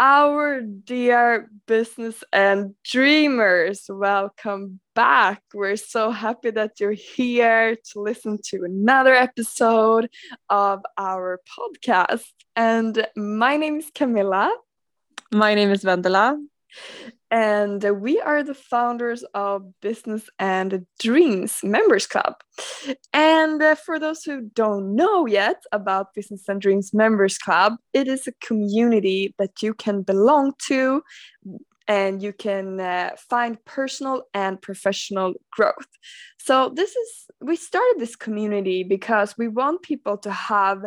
Our dear business and dreamers, welcome back. We're so happy that you're here to listen to another episode of our podcast. And my name is Camilla. My name is Vendela and we are the founders of Business and Dreams Members Club. And uh, for those who don't know yet about Business and Dreams Members Club, it is a community that you can belong to and you can uh, find personal and professional growth. So this is we started this community because we want people to have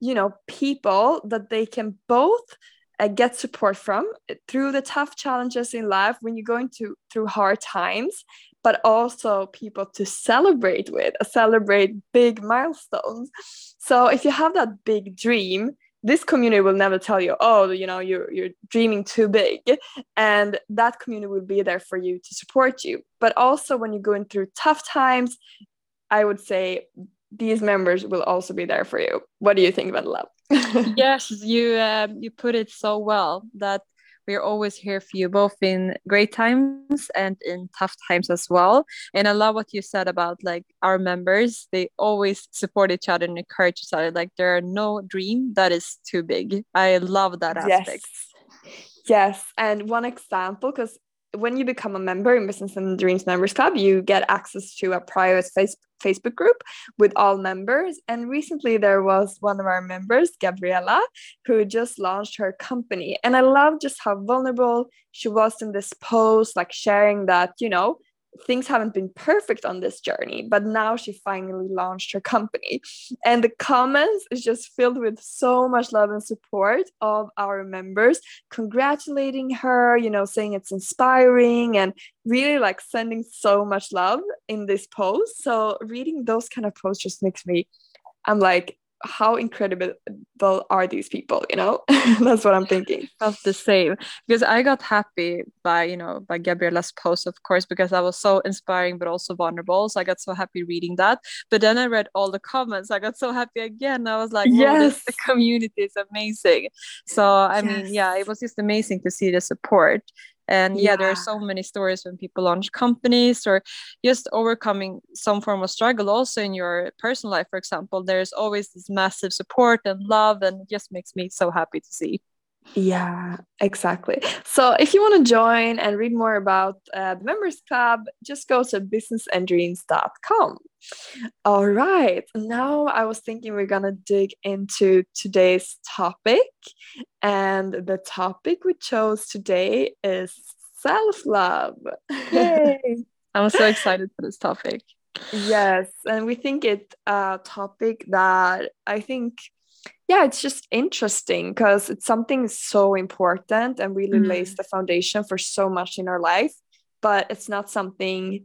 you know people that they can both uh, get support from through the tough challenges in life when you're going to through hard times but also people to celebrate with uh, celebrate big milestones. So if you have that big dream this community will never tell you oh you know you're you're dreaming too big and that community will be there for you to support you. But also when you're going through tough times i would say these members will also be there for you. What do you think about love? Yes, you uh, you put it so well that we're always here for you both in great times and in tough times as well. And i love what you said about like our members they always support each other and encourage each other. Like there are no dream that is too big. I love that aspect. Yes, yes. and one example because when you become a member in Business and Dreams Members Club, you get access to a private face- Facebook group with all members. And recently, there was one of our members, Gabriella, who just launched her company. And I love just how vulnerable she was in this post, like sharing that, you know, things haven't been perfect on this journey, but now she finally launched her company. And the comments is just filled with so much love and support of our members, congratulating her, you know, saying it's inspiring and really like sending so much love in this post. So reading those kind of posts just makes me, I'm like, how incredible are these people you know? That's what i'm thinking. Felt the same because i got happy by you know by gabriella's post of course because that was so inspiring but also vulnerable. So i got so happy reading that. But then i read all the comments. I got so happy again. I was like yes the community is amazing. So i yes. mean yeah it was just amazing to see the support and yeah. yeah. there are so many stories when people launch companies or just overcoming some form of struggle also in your personal life for example there's always this massive support and love and it just makes me so happy to see yeah, exactly. So if you want to join and read more about uh, the Members Club, just go to businessanddreams.com. All right, now I was thinking we're going to dig into today's topic. And the topic we chose today is self love. Yay! I'm so excited for this topic. Yes, and we think it's a topic that I think yeah it's just interesting because it's something so important and really mm-hmm. lays the foundation for so much in our life but it's not something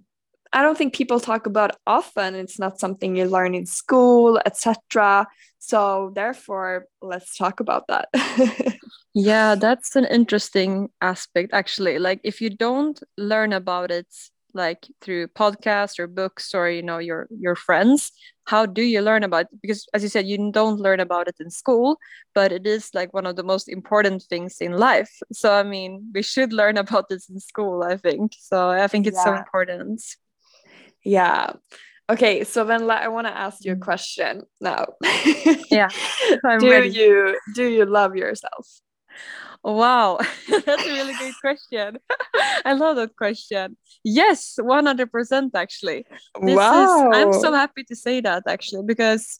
i don't think people talk about often. It's not something you learn in school etc so therefore let's talk about that. Yeah that's an interesting aspect actually. Like if you don't learn about it like through podcasts or books or you know your your friends how do you learn about it? because as you said you don't learn about it in school but it is like one of the most important things in life so i mean we should learn about this in school i think so i think it's yeah. so important yeah okay so then i want to ask you a mm-hmm. question now yeah do ready. you do you love yourself Wow, that's a really great question. I love that question. Yes, 100% actually. This wow. Is, I'm so happy to say that actually because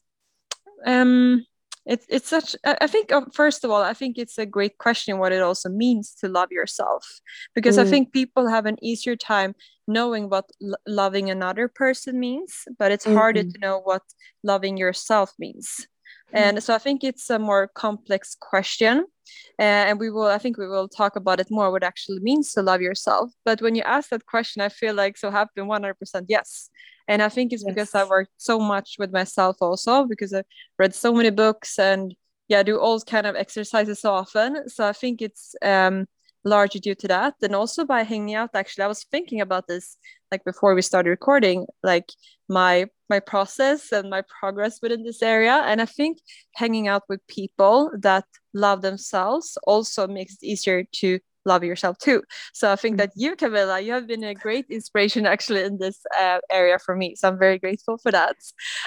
um it's it's such I think um, first of all I think it's a great question what it also means to love yourself because mm. I think people have an easier time knowing what loving another person means but it's mm-hmm. harder to know what loving yourself means. And mm. so I think it's a more complex question uh, and we will i think we will talk about it more what it actually means to love yourself. But when you ask that question i feel like so happy 100% yes. And i think it's yes. because i worked so much with myself also because i read so many books and yeah do all kind of exercises so often. So i think it's um largely due to that. And also by hanging out actually i was thinking about this like before we started recording like my my process and my progress within this area. And i think hanging out with people that love themselves also makes it easier to love yourself too. So i think that you camilla you have been a great inspiration actually in this uh, area for me. So i'm very grateful for that.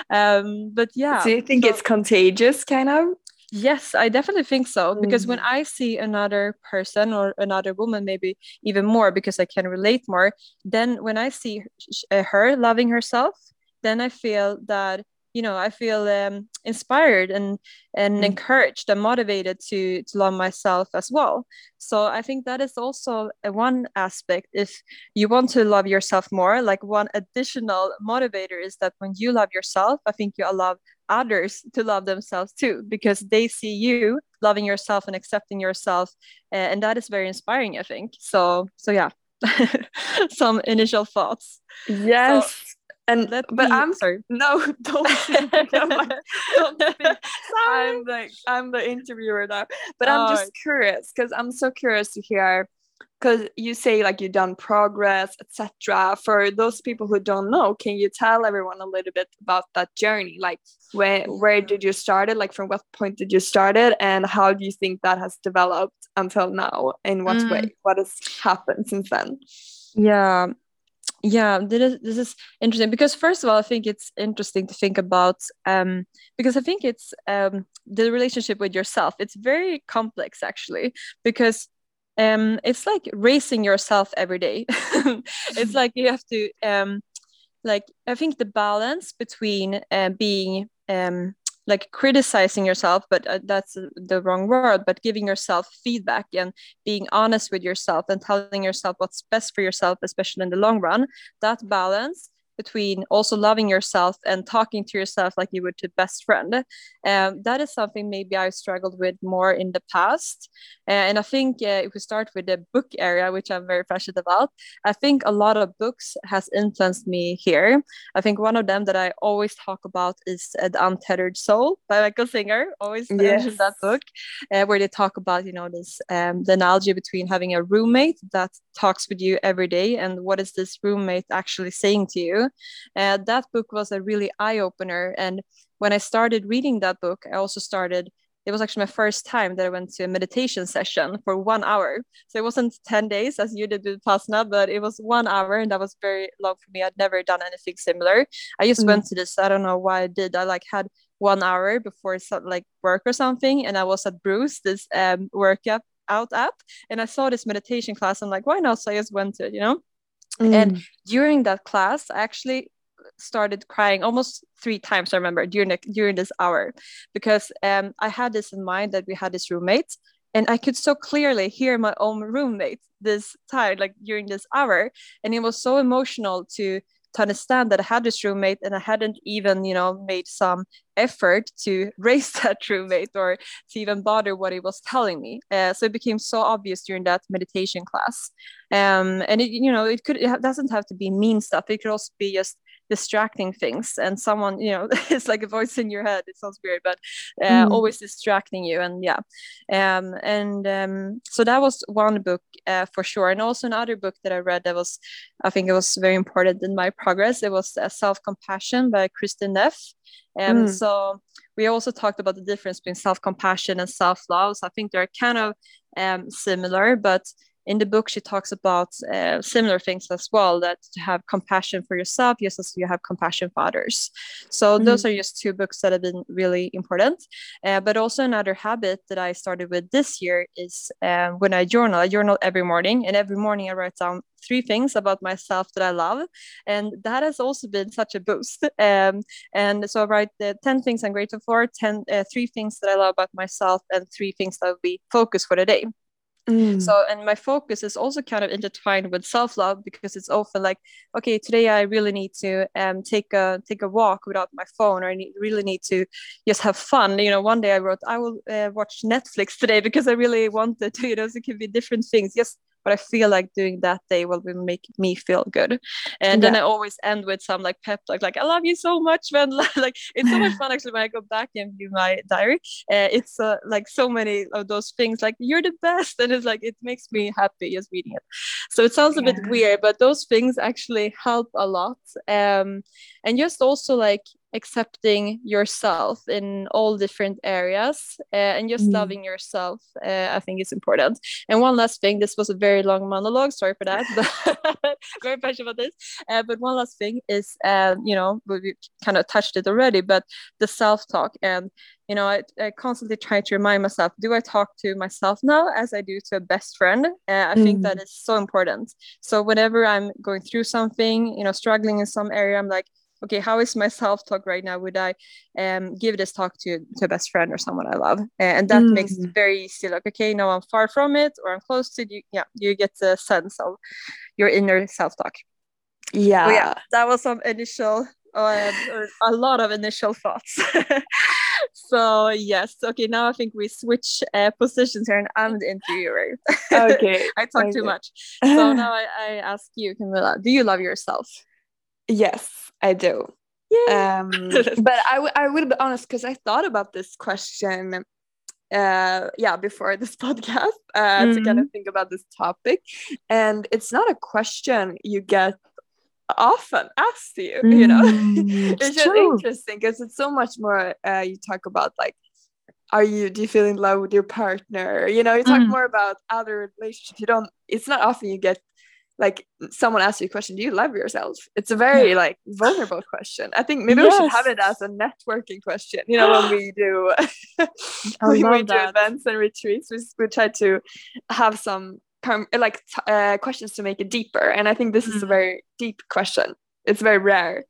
Um but yeah do you think so, it's contagious kind of Yes, I definitely think so. Because when mm. I see another person or another woman, maybe even more because I can relate more, then when I see uh, her loving herself, then I feel that you know I feel um, inspired and and mm. encouraged and motivated to to love myself as well. So I think that is also a one aspect. If you want to love yourself more, like one additional motivator is that when you love yourself, I think you allow others to love themselves too because they see you loving yourself and accepting yourself and that is very inspiring i think so so yeah some initial thoughts yes so, and but me, I'm sorry. No, don't. I'm like, don't think I'm like I'm the interviewer now. But I'm just oh. curious because I'm so curious to hear because you say like you've done progress etc for those people who don't know can you tell everyone a little bit about that journey? Like where where did you start it? Like from what point did you start it? And how do you think that has developed until now? In what mm. way? What has happened since then? Yeah. Yeah this is, this is interesting because first of all i think it's interesting to think about um because i think it's um the relationship with yourself. It's very complex actually because um it's like racing yourself every day. It's like you have to um like i think the balance between uh, being um like criticizing yourself but uh, that's the wrong word but giving yourself feedback and being honest with yourself and telling yourself what's best for yourself especially in the long run that balance between also loving yourself and talking to yourself like you would to best friend. Um, that is something maybe i struggled with more in the past. Uh, and i think uh, if we start with the book area which i'm very passionate about i think a lot of books has influenced me here. I think one of them that i always talk about is uh, the untethered soul by michael singer. Always yes. mention that book uh, where they talk about you know this um, the analogy between having a roommate that talks with you every day and what is this roommate actually saying to you uh, that book was a really eye opener. And when I started reading that book, I also started. It was actually my first time that I went to a meditation session for one hour. So it wasn't 10 days as you did with Vipassana, but it was one hour and that was very long for me. I'd never done anything similar. I just mm. went to this, I don't know why I did. I like had one hour before like work or something. And I was at Bruce, this um, workout out app, and I saw this meditation class. I'm like, why not? So I just went to it, you know? Mm. And during that class, I actually started crying almost three times. I remember during the, during this hour, because um, I had this in mind that we had this roommate, and I could so clearly hear my own roommate this time, like during this hour, and it was so emotional to to understand that I had this roommate and I hadn't even, you know, made some effort to raise that roommate or to even bother what he was telling me. Uh, so it became so obvious during that meditation class. Um, and it, you know, it could, it doesn't have to be mean stuff. It could also be just distracting things and someone you know it's like a voice in your head it sounds weird but uh, mm. always distracting you and yeah um, and um, so that was one book uh, for sure and also another book that i read that was i think it was very important in my progress it was uh, self-compassion by kristin neff and um, mm. so we also talked about the difference between self-compassion and self-love so i think they're kind of um, similar but in the book she talks about uh, similar things as well that to have compassion for yourself just as you have compassion for others. So mm-hmm. those are just two books that have been really important. Uh, but also another habit that i started with this year is um, when i journal. I journal every morning and every morning i write down three things about myself that i love and that has also been such a boost. Um, and so i write the 10 things i'm grateful for 10 uh, three things that i love about myself and three things that will be focused for the day Mm. So, and my focus is also kind of intertwined with self love because it's often like, okay, today I really need to um, take a take a walk without my phone, or I need, really need to just have fun. You know, one day I wrote, I will uh, watch Netflix today because I really wanted to. You know, so it can be different things. Just what I feel like doing that day will make me feel good. And yeah. then I always end with some like pep talk, like I love you so much, man. like it's so much fun actually when I go back and view my diary. Uh, it's uh, like so many of those things, like you're the best, and it's like it makes me happy just reading it. So it sounds a yeah. bit weird, but those things actually help a lot. Um, and just also like accepting yourself in all different areas uh, and just mm. loving yourself uh, i think is important and one last thing this was a very long monologue sorry for that but very passionate about this uh, but one last thing is um, you know we kind of touched it already but the self-talk and you know I, I constantly try to remind myself do i talk to myself now as i do to a best friend uh, i mm. think that mm. so important so whenever i'm going through something you know struggling in some area i'm like okay, how is my self talk right now? Would I um, give this talk to, to a best friend or someone I love? And that mm. makes it very easy. Like, okay, now I'm far from it or I'm close to you. Yeah, you get the sense of your inner self talk. Yeah. yeah, that was some initial, uh, a lot of initial thoughts. so yes okay now i think we switch uh, positions here and i'm the interviewer okay i talk okay. too much so now I, I ask you camilla do you love yourself yes I do. Yeah. Um, but I, w- I will be honest because I thought about this question uh yeah before this podcast uh mm-hmm. to kind of mm-hmm. think about this topic and it's not a question you get often asked you mm, you know mm, it's just true. interesting because it's so much more uh you talk about like are you do you feel in love with your partner you know you talk mm. more about other relationships you don't it's not often you get like someone asks you a question do you love yourself it's a very yeah. like vulnerable question i think maybe yes. we should have it as a networking question you know when we do when we do events and retreats we, we try to have some like uh, questions to make it deeper and i think this mm. is a mm. very deep question it's very rare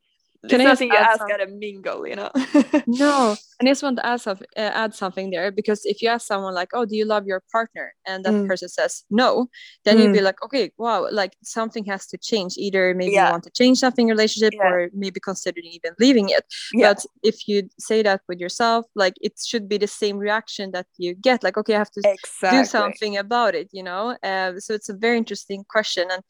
can it's I nothing you ask some... at a mingle, you know? no, and I just want to add, uh, add something there because if you ask someone like, "Oh, do you love your partner?" and that mm. person says no, then mm. you'd be mm. like, "Okay, wow, like something has to change. Either maybe yeah. you want to change something in relationship, yeah. or maybe considering even leaving it." Yeah. But if you say that with yourself, like it should be the same reaction that you get. Like, okay, I have to exactly. do something about it, you know. Uh, so it's a very interesting question, and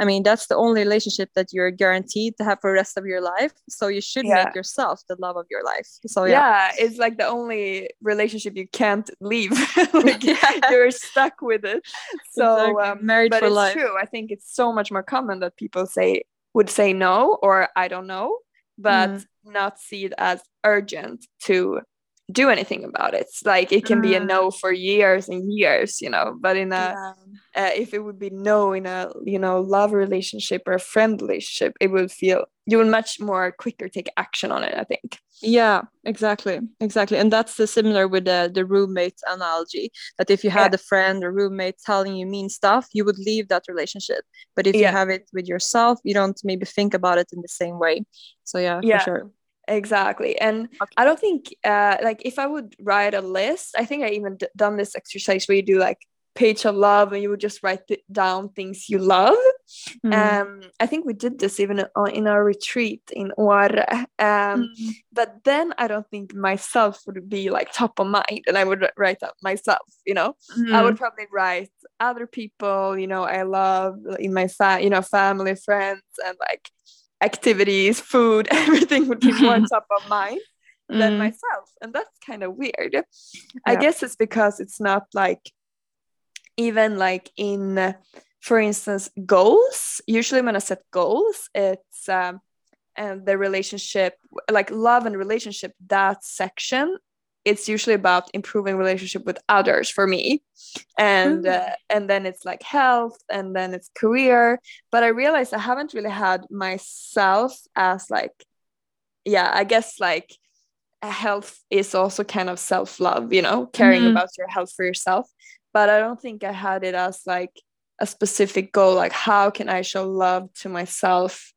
I mean that's the only relationship that you're guaranteed to have for the rest of your life so you should yeah. make yourself the love of your life so yeah. yeah it's like the only relationship you can't leave like yeah. you're stuck with it so exactly. um, married but for it's life. true i think it's so much more common that people say would say no or i don't know but mm. not see it as urgent to do anything about it like it can be a no mm. for years and years you know but in a yeah. uh, if it would be no in a you know love relationship or a friend relationship it would feel you will much more quicker take action on it i think yeah exactly exactly and that's the similar with the, the roommate analogy that if you had yeah. a friend or roommate telling you mean stuff you would leave that relationship but if yeah. you have it with yourself you don't maybe think about it in the same way so yeah, yeah. for sure exactly and okay. i don't think uh like if i would write a list i think i even d- done this exercise where you do like page of love and you would just write th- down things you love mm. um i think we did this even in our retreat in Åre um mm. but then i don't think myself would be like top of mind and i would write up myself you know mm. i would mm-hmm. probably write other people you know i love in my fa- you know family friends and like activities, food, everything would be more top of mind than mm. myself. And that's kind of weird. Yeah. I guess it's because it's not like even like in, for instance, goals. Usually when I set goals, it's um, and the relationship, like love and relationship, that section it's usually about improving relationship with others for me. And mm. uh, and then it's like health and then it's career. But i realized i haven't really had myself as like yeah i guess like health is also kind of self-love you know caring mm. about your health for yourself. But i don't think i had it as like a specific goal like how can i show love to myself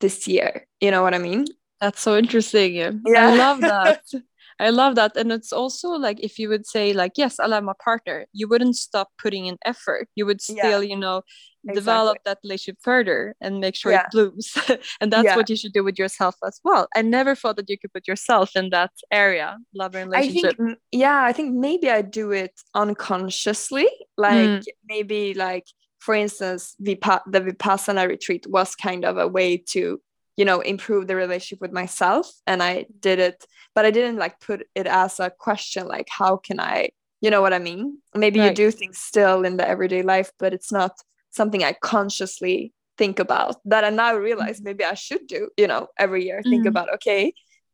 this year? You know what i mean? That's so interesting. Yeah. i love that I love that. And it's also like if you would say, like, yes, I love my partner, you wouldn't stop putting in effort. You would still, yeah, you know, exactly. develop that relationship further and make sure yeah. it blooms. and that's yeah. what you should do with yourself as well. I never thought that you could put yourself in that area, love and relationship. I think, yeah, I think maybe I do it unconsciously. Like mm. maybe like for instance the vipassana retreat was kind of a way to you know improve the relationship with myself and i did it but i didn't like put it as a question like how can i you know what i mean maybe right. you do things still in the everyday life but it's not something i consciously think about that i now realize mm-hmm. maybe i should do you know every year think mm-hmm. about okay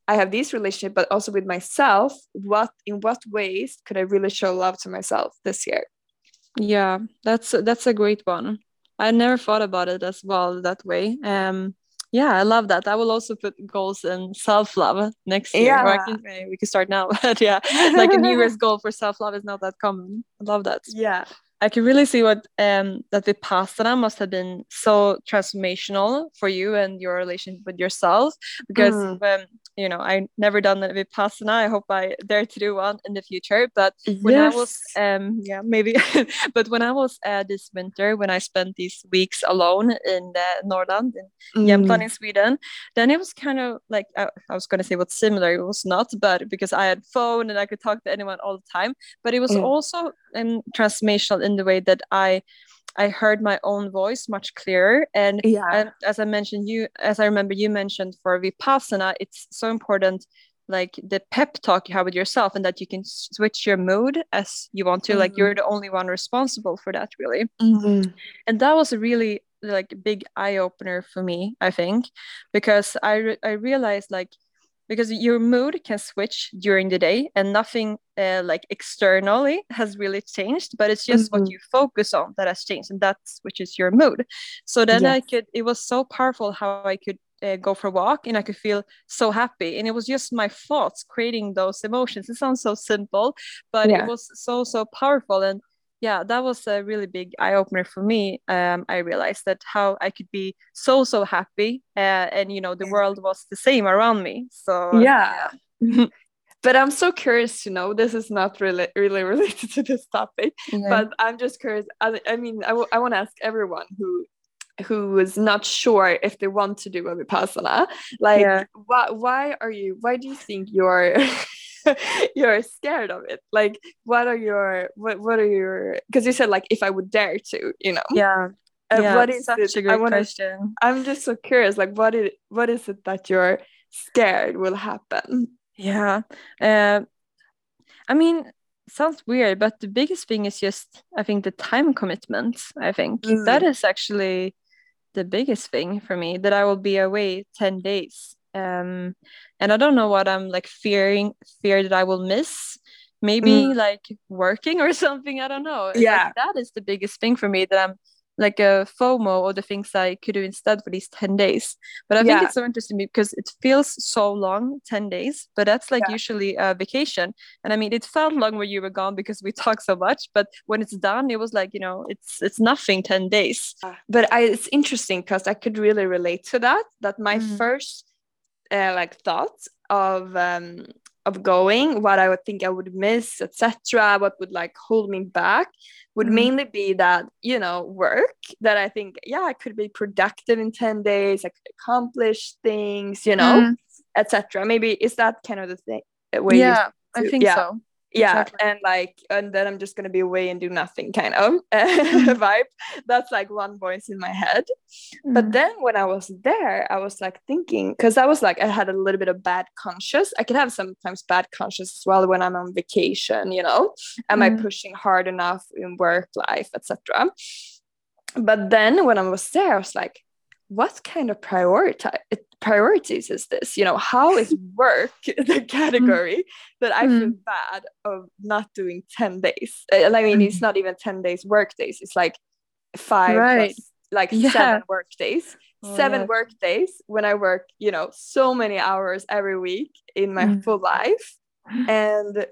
i have these relationship but also with myself what in what ways could i really show love to myself this year yeah that's that's a great one i never thought about it as well that way um yeah i love that. I will also put goals in self-love next year yeah. Can, we can start now but yeah like a new year's goal for self-love is not that common. I love that. Yeah I can really see what um that Vipassana must have been so transformational for you and your relationship with yourself because mm. when you know I never done a Vipassana I hope I dare to do one in the future but when yes. I was um yeah maybe but when I was uh, this winter when I spent these weeks alone in uh, Norrland in mm. Jämtland in Sweden then it was kind of like I, I was gonna say what's similar it was not but because I had phone and I could talk to anyone all the time but it was mm. also um, transformational in the way that I I heard my own voice much clearer. And, yeah. and as I mentioned, you as I remember you mentioned for Vipassana, it's so important like the pep talk you have with yourself and that you can switch your mood as you want to mm-hmm. like you're the only one responsible for that really mm-hmm. and that was a really like big eye opener for me i think because i re- i realized like because your mood can switch during the day and nothing uh, like externally has really changed but it's just mm-hmm. what you focus on that has changed and that's which is your mood so then yes. i could it was so powerful how i could uh, go for a walk and i could feel so happy and it was just my thoughts creating those emotions it sounds so simple but yeah. it was so so powerful and yeah, that was a really big eye opener for me. Um, I realized that how I could be so so happy, uh, and you know the world was the same around me. So yeah. yeah. but I'm so curious to know. This is not really really related to this topic, yeah. but I'm just curious. I, I mean, I, I want to ask everyone who who is not sure if they want to do a vipassana like yeah. why why are you why do you think you're you're scared of it? Like what are your what what are your because you said like if i would dare to you know? Yeah. Uh, yeah, what is such it? a great wanna, question. I'm just so curious like what is what is it that you're scared will happen? Yeah uh, i mean sounds weird but the biggest thing is just i think the time commitment i think. Mm. that is actually the biggest thing for me that i will be away 10 days. Um and i don't know what i'm like fearing fear that i will miss. Maybe mm. like working or something i don't know. Yeah like, that is the biggest thing for me that i'm like a FOMO or the things I could do instead for these 10 days. But I yeah. think it's so interesting because it feels so long, 10 days, but that's like yeah. usually a vacation. And I mean, it felt long when you were gone because we talked so much, but when it's done, it was like, you know, it's it's nothing 10 days. But I, it's interesting because I could really relate to that, that my mm. first uh, like thoughts of um, of going what i would think i would miss etc what would like hold me back would mm. mainly be that you know work that i think yeah i could be productive in 10 days i could accomplish things you know mm. etc maybe is that kind of the thing way yeah i think yeah. so yeah exactly. and like and then i'm just gonna be away and do nothing kind of mm. vibe that's like one voice in my head mm. but then when i was there i was like thinking because i was like i had a little bit of bad conscious i can have sometimes bad conscious as well when i'm on vacation you know am mm. i pushing hard enough in work life etc but then when i was there i was like what kind of prioritize priorities is this you know how is work the category mm. that i feel mm. bad of not doing 10 days i mean it's mm. not even 10 days work days it's like five right. plus, like yeah. seven work days oh, seven yeah. work days when i work you know so many hours every week in my mm. full life and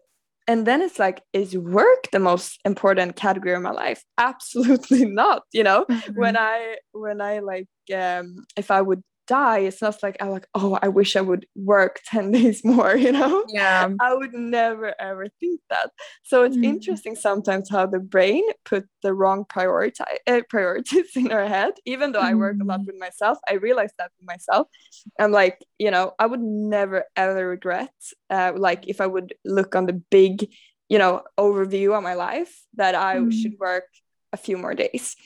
and then it's like is work the most important category of my life absolutely not you know mm-hmm. when i when i like um if i would die it's not like i'm like oh i wish i would work 10 days more you know yeah i would never ever think that so it's mm. interesting sometimes how the brain put the wrong priority uh, priorities in our head even though i work a lot mm. with myself i realize that with myself i'm like you know i would never ever regret uh, like if i would look on the big you know overview of my life that i mm. should work a few more days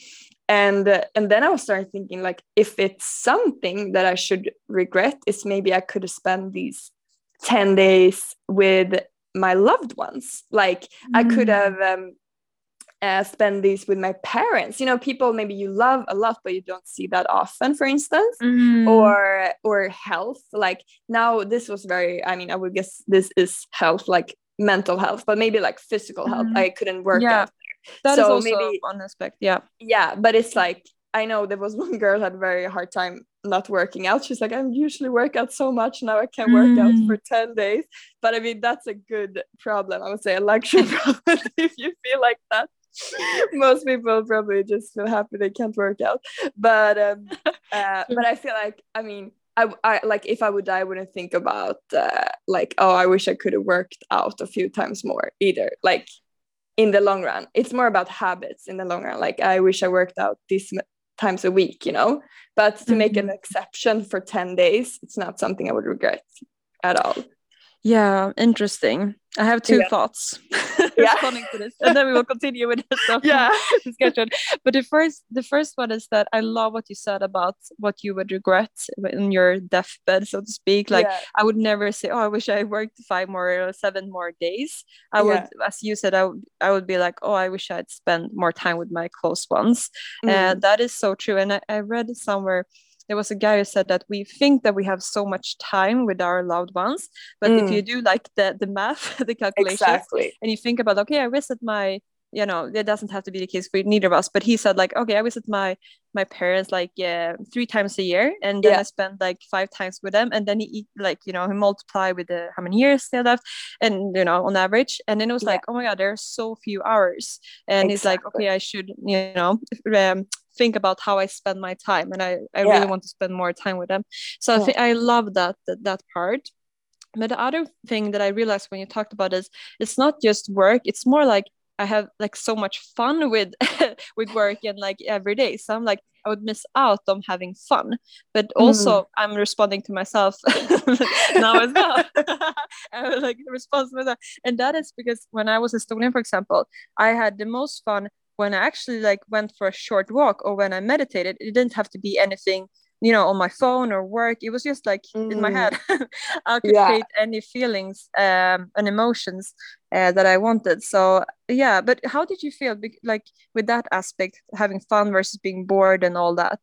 and uh, and then i was starting thinking like if it's something that i should regret is maybe i could have spent these 10 days with my loved ones like mm. i could mm. have um, uh, spend these with my parents you know people maybe you love a lot but you don't see that often for instance mm. or or health like now this was very i mean i would guess this is health like mental health but maybe like physical health mm. i couldn't work yeah. out that so is maybe one aspect yeah. Yeah but it's like i know there was one girl had a very hard time not working out. She's like i usually work out so much now i can't mm. work out for 10 days. But i mean that's a good problem. I would say a luxury problem if you feel like that. Most people probably just feel happy they can't work out. But um uh, but i feel like i mean I, I like if I would die, I wouldn't think about uh, like oh I wish I could have worked out a few times more either. Like in the long run it's more about habits in the long run like i wish i worked out these times a week you know but to mm-hmm. make an mm-hmm. exception for 10 days it's not something i would regret at all yeah interesting I have two yeah. thoughts yeah. responding to this, and then we will continue with the yeah. discussion. But the first, the first one is that I love what you said about what you would regret in your deathbed, so to speak. Like yeah. I would never say, "Oh, I wish I worked five more or seven more days." I would, as you said, I would, I would be like, "Oh, I wish I'd spent more time with my close ones," mm. and that is so true. And I, I read somewhere there was a guy who said that we think that we have so much time with our loved ones but mm. if you do like the the math the calculations exactly. and you think about okay i visit my you know it doesn't have to be the case for neither of us but he said like okay i visit my my parents like yeah three times a year and then yeah. i spend like five times with them and then he eat like you know he multiply with the how many years they left and you know on average and then it was yeah. like oh my god there's so few hours and exactly. he's like okay i should you know um, think about how I spend my time and I, I yeah. really want to spend more time with them. So. I think I love that, that that part. But the other thing that I realized when you talked about is it's not just work, it's more like I have like so much fun with with work and like every day. So I'm like I would miss out on having fun. But also mm. I'm responding to myself now as well. I was like myself. And that is because when I was a student, for example, I had the most fun when I actually like went for a short walk or when I meditated, it didn't have to be anything, you know, on my phone or work. It was just like mm. in my head. Mm. I could yeah. create any feelings um, and emotions uh, that I wanted. So yeah, but how did you feel like with that aspect, having fun versus being bored and all that?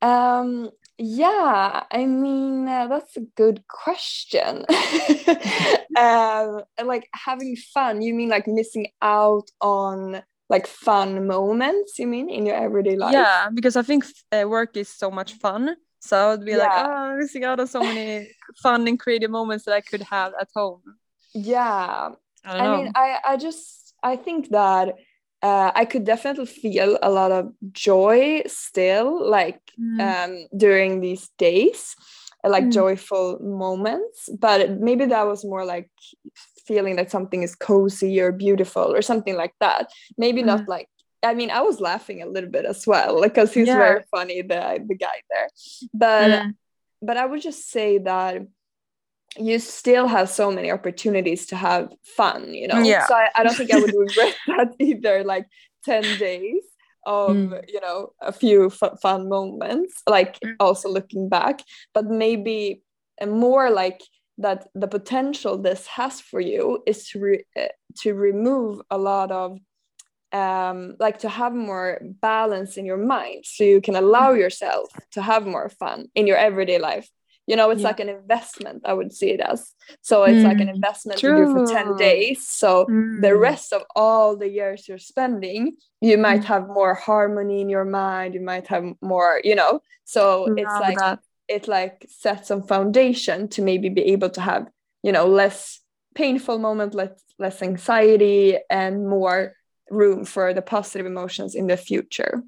Um, yeah, I mean, uh, that's a good question. um, like having fun, you mean like missing out on like fun moments, you mean, in your everyday life? Yeah, because I think uh, work is so much fun. So I would be yeah. like, oh, I'm missing out on so many fun and creative moments that I could have at home. Yeah. I, I mean, I, I just, I think that uh, I could definitely feel a lot of joy still, like mm. um, during these days, like mm. joyful moments. But maybe that was more like feeling that something is cozy or beautiful or something like that. Maybe mm. not like. I mean, I was laughing a little bit as well, because he's yeah. very funny, the the guy there. But mm. but I would just say that you still have so many opportunities to have fun, you know? Yeah. So I, I don't think I would regret that either. Like 10 days of, mm. you know, a few f- fun moments, like mm. also looking back, but maybe more like that the potential this has for you is to, re- eh, to remove a lot of um, like to have more balance in your mind so you can allow mm. yourself to have more fun in your everyday life you know it's yeah. like an investment i would see it as so it's mm, like an mm, investment true. you do for 10 days so mm. the rest of all the years you're spending you might mm. have more harmony in your mind you might have more you know so Love it's like that. It like sets some foundation to maybe be able to have you know less painful moment less less anxiety and more room for the positive emotions in the future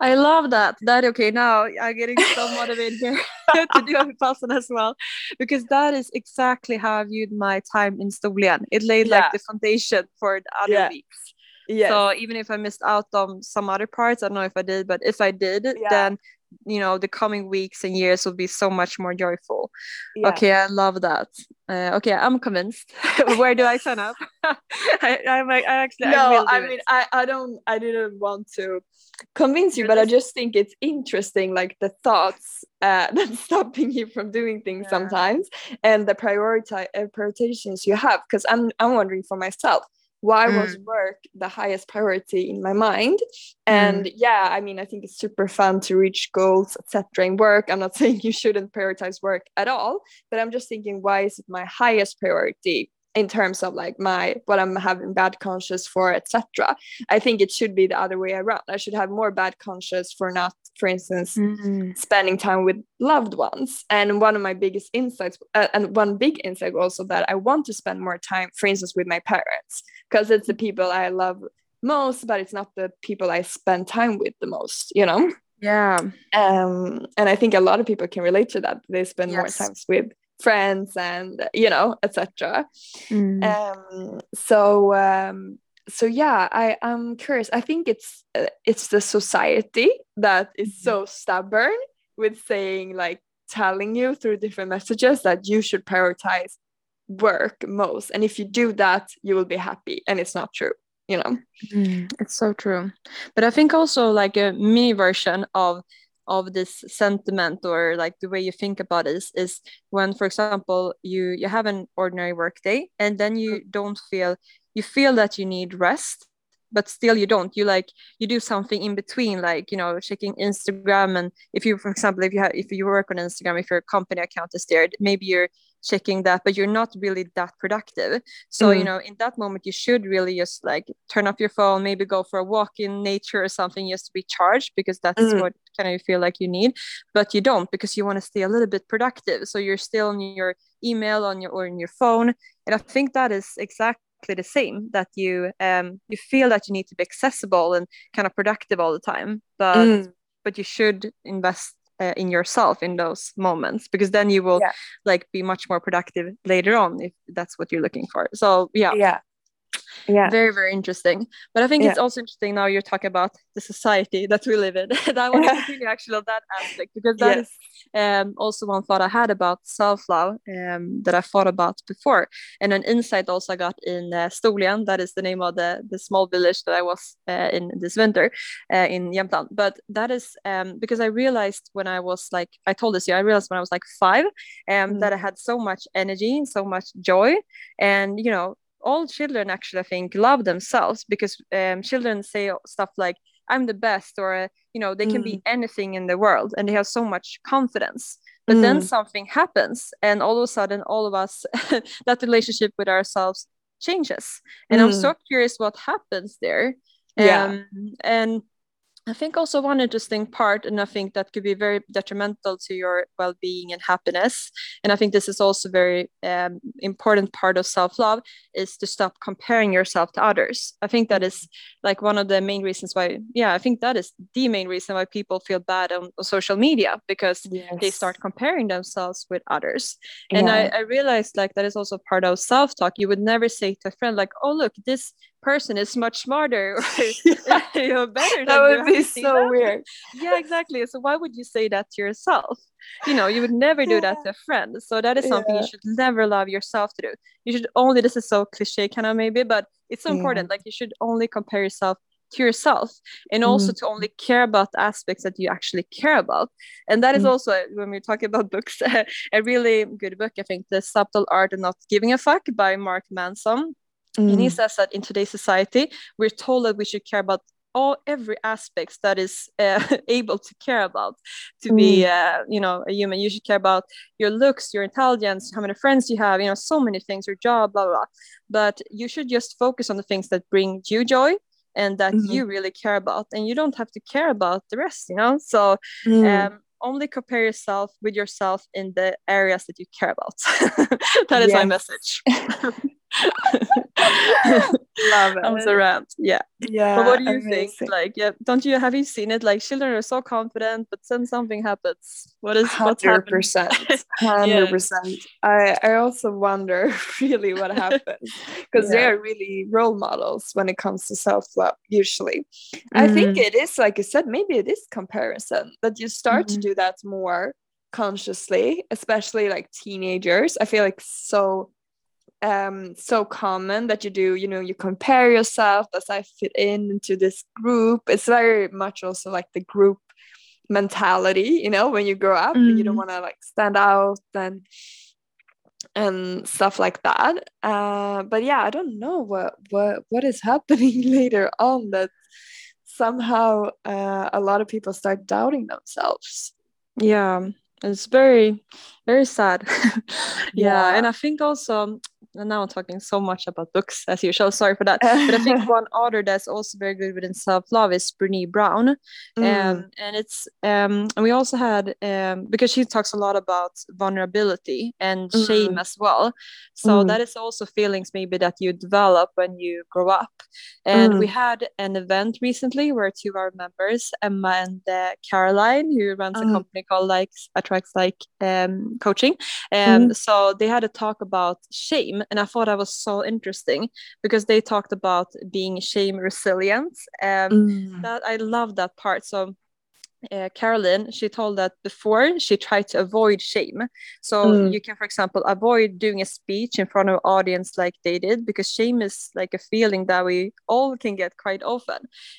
I love that. That okay. Now I'm getting so motivated here to do a vipassana as well, because that is exactly how I viewed my time in Storlien. It laid yeah. like the foundation for the other yeah. weeks. yes. so even if i missed out on some other parts i don't know if i did but if i did yeah. then you know the coming weeks and years will be so much more joyful. Yeah. okay i love that. Uh, okay i'm convinced. Where do i sign up? I, I'm, I actually no i, I mean I, I don't i didn't want to convince you but i just think it's interesting like the thoughts uh, that's stopping you from doing things yeah. sometimes and the priority uh, prioritizations you have because i'm i'm wondering for myself why mm. was work the highest priority in my mind and mm. yeah i mean i think it's super fun to reach goals etc in work i'm not saying you shouldn't prioritize work at all but i'm just thinking why is it my highest priority in terms of like my what i'm having bad conscious for etc i think it should be the other way around. I should have more bad conscious for not for instance mm-hmm. spending time with loved ones. And one of my biggest insights uh, and one big insight also that i want to spend more time for instance with my parents because it's the people i love most but it's not the people i spend time with the most you know? Yeah. Um and i think a lot of people can relate to that. They spend yes. more times with friends and you know etc mm. um so um so yeah i i'm curious. I think it's uh, it's the society that is mm-hmm. so stubborn with saying like telling you through different messages that you should prioritize work most. And if you do that you will be happy and it's not true you know? Mm, it's so true. But i think also like a mini version of of this sentiment or like the way you think about it is, is when for example you you have an ordinary work day and then you mm. don't feel you feel that you need rest but still you don't you like you do something in between like you know checking instagram and if you for example if you have if you work on instagram if your company account is there maybe you're checking that but you're not really that productive so mm. you know in that moment you should really just like turn off your phone maybe go for a walk in nature or something just to be charged because that's mm. what kind of feel like you need but you don't because you want to stay a little bit productive so you're still on your email on your or in your phone and i think that is exactly the same that you um you feel that you need to be accessible and kind of productive all the time but mm. but you should invest uh, in yourself in those moments because then you will yeah. like be much more productive later on if that's what you're looking for. So yeah. Yeah yeah very very interesting but i think yeah. it's also interesting now you're talking about the society that we live in and i want to continue actually on that aspect because that yes. is um, also one thought i had about self-love um, that i thought about before and an insight also i got in uh, Storlien, that is the name of the, the small village that i was uh, in this winter uh, in Jämtland but that is um, because i realized when i was like i told this you i realized when i was like five um, mm. that i had so much energy so much joy and you know all children actually I think love themselves because um, children say stuff like I'm the best or you know they can mm. be anything in the world and they have so much confidence but mm. then something happens and all of a sudden all of us that relationship with ourselves changes and mm. I'm so curious what happens there yeah. Um, and I think also one interesting part, and I think that could be very detrimental to your well-being and happiness. And I think this is also very um, important part of self-love is to stop comparing yourself to others. I think that is like one of the main reasons why, yeah, I think that is the main reason why people feel bad on, on social media because yes. they start comparing themselves with others. And yeah. I, I realized like that is also part of self-talk. You would never say to a friend like, "Oh, look, this person is much smarter you know, better that would be so that. weird yeah exactly so why would you say that to yourself you know you would never do that to a friend so that is something yeah. you should never allow yourself to do you should only this is so cliche kind of maybe but it's so yeah. important like you should only compare yourself to yourself and also mm. to only care about aspects that you actually care about and that is mm. also when we're talking about books a really good book i think the subtle art of not giving a fuck by mark manson Mm. And he says that in today's society, we're told that we should care about all every aspects that is uh, able to care about to mm. be uh, you know a human you should care about your looks your intelligence how many friends you have you know so many things your job blah blah, blah. but you should just focus on the things that bring you joy and that mm-hmm. you really care about and you don't have to care about the rest you know so mm. um, only compare yourself with yourself in the areas that you care about that is yes. my message Love it. Comes around. Yeah. Yeah. But what do you amazing. think? Like, yeah, don't you have you seen it? Like children are so confident, but then something happens. What is what's 100%. hundred percent. I I also wonder really what happens because yeah. they are really role models when it comes to self love. Usually, mm. I think mm. it is like you said. Maybe it is comparison that you start mm. to mm-hmm. do that more consciously, especially like teenagers. I feel like so um so common that you do you know you compare yourself does i fit in into this group it's very much also like the group mentality you know when you grow up mm. you don't mm. want to like stand out and and stuff like that uh but yeah i don't know what what what is happening later on that somehow uh, a lot of people start doubting themselves yeah it's very very sad yeah. yeah and i think also and now I'm talking so much about books as usual. Sorry for that. but I think one author that's also very good within self love is Brene Brown, mm. um, and it's um, and we also had um, because she talks a lot about vulnerability and mm. shame as well. So mm. that is also feelings maybe that you develop when you grow up. And we mm. had an event recently where two of our members, Emma and uh, Caroline, who runs a mm. company called like Attracts Like um, Coaching, and mm. so they had a talk about shame and I thought that was so interesting because they talked about being shame resilient. Um, mm. that I love that part. So uh, Carolyn, she told that before she tried to avoid shame. So mm. you can, for example, avoid doing a speech in front of an audience like they did, because shame is like a feeling that we all can get quite often.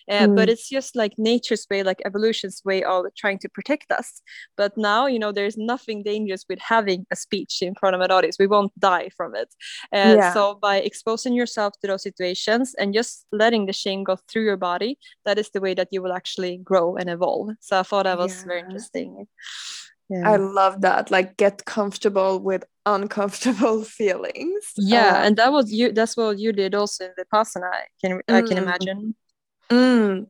Uh, mm. But it's just like nature's way, like evolution's way of trying to protect us. But now, you know, there's nothing dangerous with having a speech in front of an audience. We won't die from it. Uh, yeah. So by exposing yourself to those situations and just letting the shame go through your body, that is the way that you will actually grow and evolve. So I thought that was yeah. very interesting. Yeah. I love that. Like get comfortable with uncomfortable feelings. Yeah, um, and that was you. That's what you did also in the past, and I can I can mm. imagine. Mm,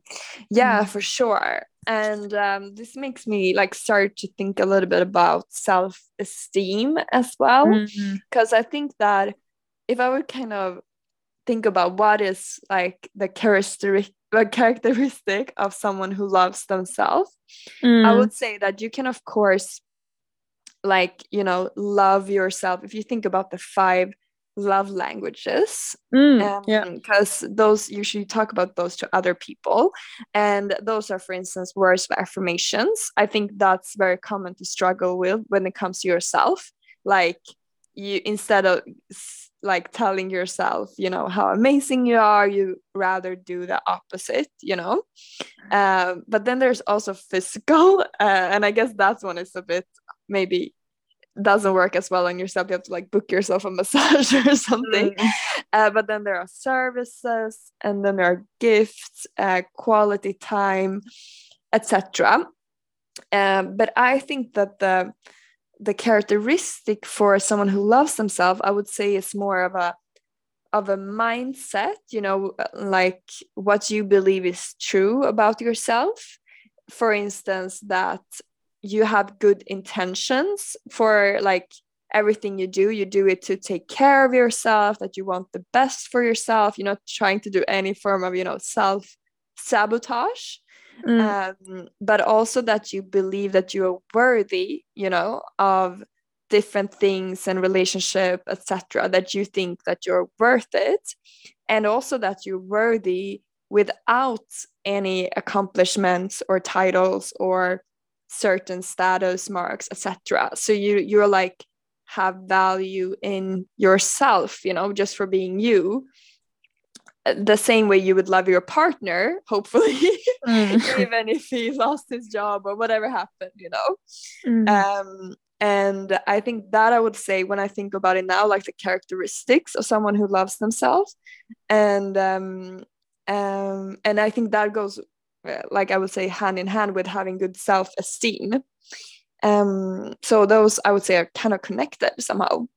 yeah, mm. for sure. And um, this makes me like start to think a little bit about self esteem as well, because mm-hmm. I think that if I would kind of think about what is like the characteristic a characteristic of someone who loves themselves mm. i would say that you can of course like you know love yourself if you think about the five love languages mm, um, yeah. because those usually talk about those to other people. And those are for instance words of affirmations. I think that's very common to struggle with when it comes to yourself. Like you instead of like telling yourself you know how amazing you are you rather do the opposite you know? Um, but then there's also physical uh, and i guess that's one is a bit maybe doesn't work as well on yourself. You have to like book yourself a massage or something. Mm. uh, but then there are services and then there are gifts uh, quality time etc um, but i think that the the characteristic for someone who loves themselves i would say is more of a of a mindset you know like what you believe is true about yourself. For instance that you have good intentions for like everything you do. You do it to take care of yourself that you want the best for yourself. You're not trying to do any form of you know self sabotage mm. um, but also that you believe that you are worthy you know of different things and relationship etc that you think that you're worth it. And also that you're worthy without any accomplishments or titles or certain status marks etc so you you're like have value in yourself you know just for being you. The same way you would love your partner, hopefully, mm. even if he lost his job or whatever happened, you know. Mm. Um, and I think that I would say when I think about it now, like the characteristics of someone who loves themselves, and um, um, and I think that goes, uh, like I would say, hand in hand with having good self esteem. Um, so those I would say are kind of connected somehow.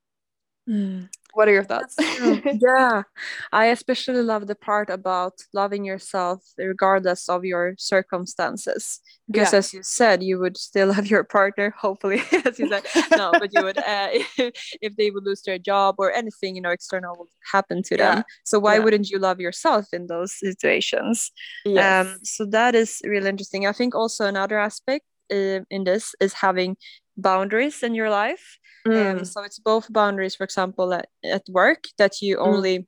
Mm. What are your thoughts? yeah, I especially love the part about loving yourself regardless of your circumstances. Because, yeah. as you said, you would still have your partner, hopefully, as you said. no, but you would, uh, if, if, they would lose their job or anything, you know, external would happen to yeah. them. So, why yeah. wouldn't you love yourself in those situations? Yes. Um, so, that is really interesting. I think also another aspect uh, in this is having boundaries in your life mm. um, so it's both boundaries for example at, at work that you mm. only mm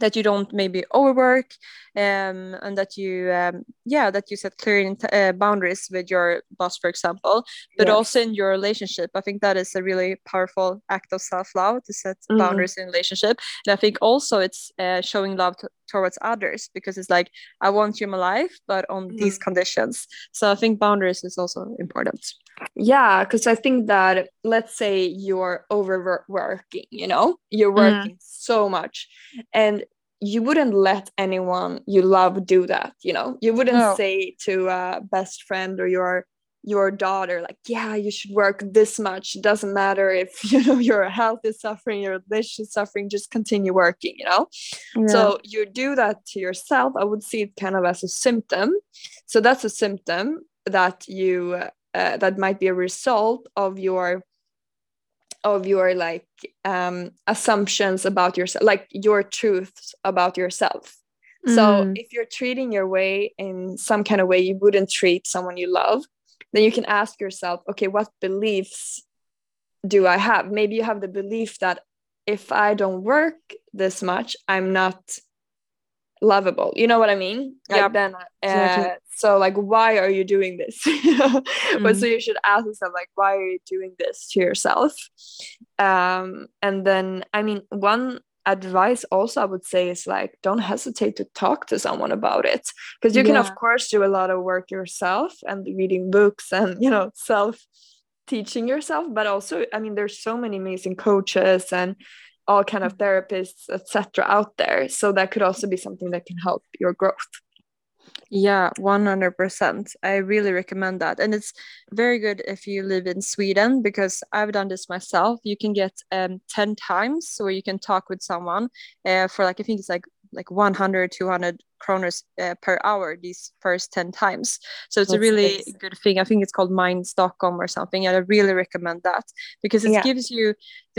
that you don't maybe overwork um, and that you um, yeah that you set clear uh, boundaries with your boss for example but yes. also in your relationship i think that is a really powerful act of self-love to set mm-hmm. boundaries in relationship and i think also it's uh, showing love to, towards others because it's like i want you in my life but on these conditions so i think boundaries is also important yeah because i think that let's say you're overworking you know you're mm-hmm. working mm. so much and you wouldn't let anyone you love do that you know you wouldn't no. say to a best friend or your your daughter like yeah you should work this much it doesn't matter if you know your health is suffering your relationship is suffering just continue working you know yeah. so you do that to yourself i would see it kind of as a symptom so that's a symptom that you uh, that might be a result of your of your like um assumptions about yourself like your truths about yourself mm. so if you're treating your way in some kind of way you wouldn't treat someone you love then you can ask yourself okay what beliefs do i have maybe you have the belief that if i don't work this much i'm not lovable you know what i mean like yeah. then uh, exactly. so like why are you doing this mm-hmm. but so you should ask yourself like why are you doing this to yourself um and then i mean one advice also i would say is like don't hesitate to talk to someone about it because you yeah. can of course do a lot of work yourself and reading books and you know self teaching yourself but also i mean there's so many amazing coaches and all kind of therapists etc out there. So that could also be something that can help your growth. Yeah 100% i really recommend that. And it's very good if you live in sweden because i've done this myself. You can get um 10 times where you can talk with someone uh, for like i think it's like like 100 200 kroners uh, per hour these first 10 times so it's That's a really nice. good thing i think it's called mind stockholm or something and i really recommend that because it yeah. gives you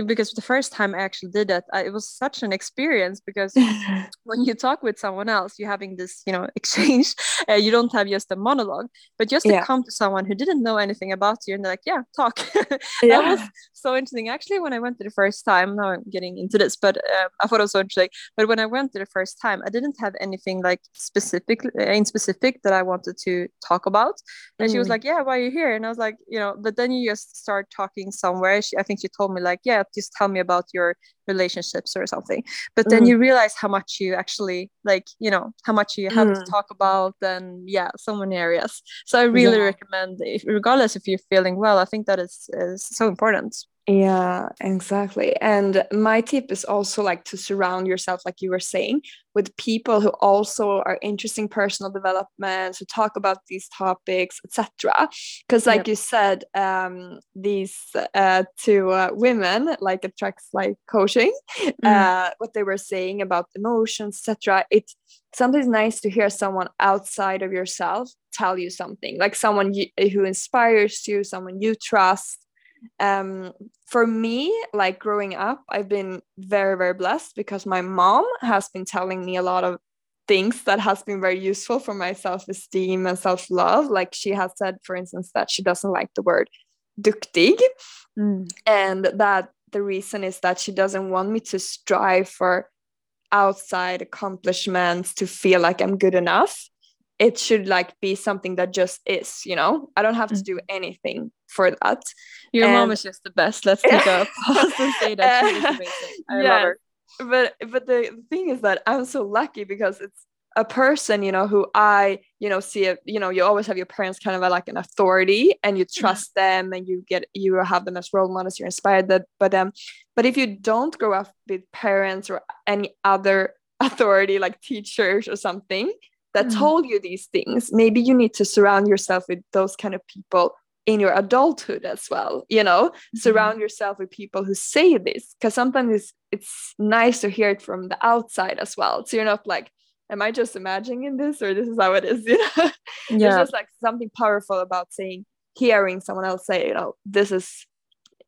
because the first time i actually did it I, it was such an experience because when you talk with someone else you're having this you know exchange uh, you don't have just a monologue but just to yeah. come to someone who didn't know anything about you and they're like yeah talk yeah. that was so interesting actually when i went to the first time now i'm getting into this but uh, i thought it was so interesting but when i went to the first time i didn't have anything like like specific in specific that I wanted to talk about. And mm. she was mm. like, "Yeah, why are you here?" And I was like, "You know," but then you just start talking somewhere. She, I think she told me like, "Yeah, just tell me about your relationships or something." But then mm. you realize how much you actually like, you know, how much you have mm. to talk about, and yeah, so many areas. So I really yeah. recommend, if, regardless if you're feeling well, I think that is is so important. Yeah, exactly. And my tip is also like to surround yourself, like you were saying, with people who also are interesting personal development, who talk about these topics, etc. Because, like yep. you said, um, these uh, two uh, women, like attracts like coaching, mm. uh, what they were saying about emotions, etc. It's sometimes nice to hear someone outside of yourself tell you something, like someone you, who inspires you, someone you trust um, for me like growing up i've been very very blessed because my mom has been telling me a lot of things that has been very useful for my self-esteem and self-love like she has said for instance that she doesn't like the word duktig mm. and that the reason is that she doesn't want me to strive for outside accomplishments to feel like i'm good enough it should like be something that just is you know? I don't have to do anything for that. Your and, mom is just the best. Let's take a pause and say that she is amazing. I yes, love her. But but the thing is that i'm so lucky because it's a person you know who i you know see it you know you always have your parents kind of like an authority and you mm-hmm. trust mm-hmm. them and you get you have them as role models you're inspired that but um but if you don't grow up with parents or any other authority like teachers or something that mm. told you these things maybe you need to surround yourself with those kind of people in your adulthood as well you know mm-hmm. surround yourself with people who say this because sometimes it's, it's nice to hear it from the outside as well so you're not like am i just imagining this or this is how it is you know yeah. there's just like something powerful about saying hearing someone else say you know this is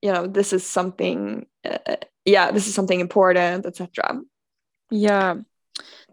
you know this is something uh, yeah this is something important etc yeah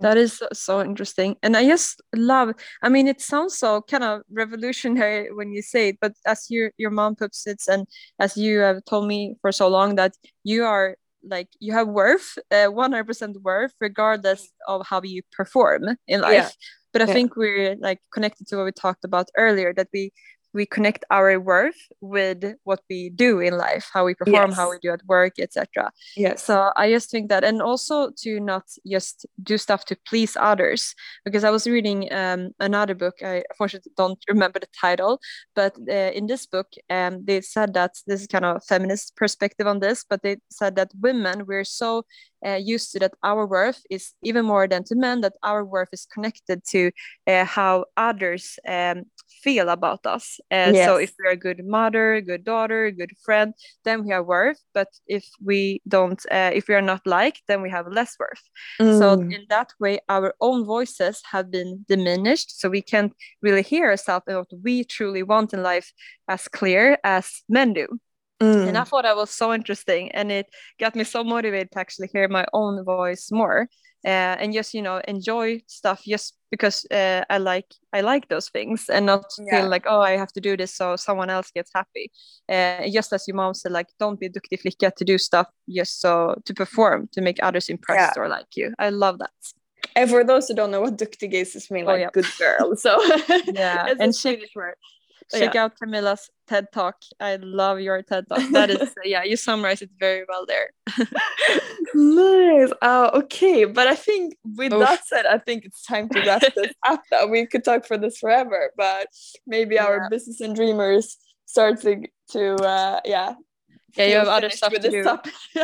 that is so interesting and i just love i mean it sounds so kind of revolutionary when you say it but as your your mom puts it and as you have told me for so long that you are like you have worth uh, 100% worth regardless of how you perform in life yeah. but i yeah. think we're like connected to what we talked about earlier that we we connect our worth with what we do in life how we perform yes. how we do at work etc yeah so i just think that and also to not just do stuff to please others because i was reading um, another book i unfortunately don't remember the title but uh, in this book um, they said that this is kind of feminist perspective on this but they said that women we're so uh, used to that our worth is even more than to men that our worth is connected to uh, how others um, feel about us uh, yes. so if we're a good mother good daughter good friend then we have worth but if we don't uh, if we are not liked then we have less worth mm. so in that way our own voices have been diminished so we can't really hear ourselves and what we truly want in life as clear as men do Mm. And I thought that was so interesting. And it got me so motivated to actually hear my own voice more. Uh, and just you know enjoy stuff just because uh, I like I like those things and not yeah. feel like oh I have to do this so someone else gets happy. Uh, just as your mom said, like don't be duktig flicka to do stuff just so to perform to make others impressed yeah. or like you. I love that. And for those who don't know what duktig is, it's mean oh, like oh, yeah. good girl. So yeah, and word check yeah. out Camilla's TED Talk. I love your TED Talk. That is, yeah, you summarize it very well there. nice. Uh, okay, but I think with Oof. that said, I think it's time to wrap this up. Now we could talk for this forever, but maybe yeah. our business and dreamers start to to uh, yeah yeah you have other stuff to do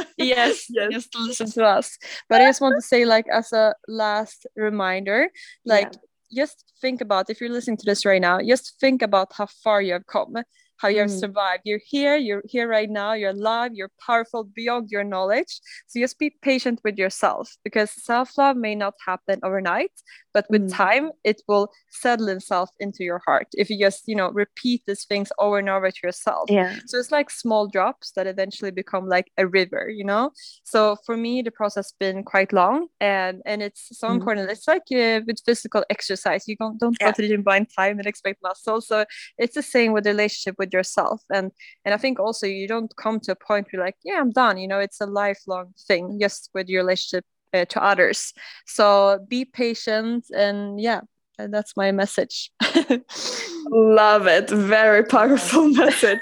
yes yes just listen to us but i just want to say like as a last reminder like yeah just think about if you're listening to this right now, just think about how far you have come how you have mm. survived. You're here, you're here right now, you're alive, you're powerful beyond your knowledge. So just be patient with yourself because self love may not happen overnight, but with mm. time, it will settle itself into your heart if you just, you know, repeat these things over and over to yourself. Yeah. So it's like small drops that eventually become like a river, you know? So for me, the process has been quite long and, and it's so mm. important. It's like uh, with physical exercise, you don't, don't yeah. go to the gym by time and expect muscle. So it's the same with relationship with yourself. And and i think also you don't come to a point where like yeah i'm done. You know it's a lifelong thing just with your relationship uh, to others. So be patient and yeah and that's my message. Love it. Very powerful message.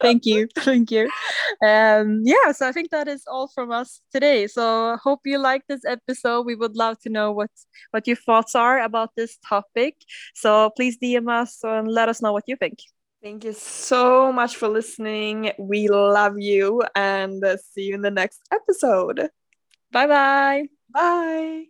Thank you. Thank you. Um yeah so i think that is all from us today. So hope you like this episode. We would love to know what what your thoughts are about this topic. So please dm us and let us know what you think Thank you so much for listening. We love you and see you in the next episode. Bye-bye. Bye.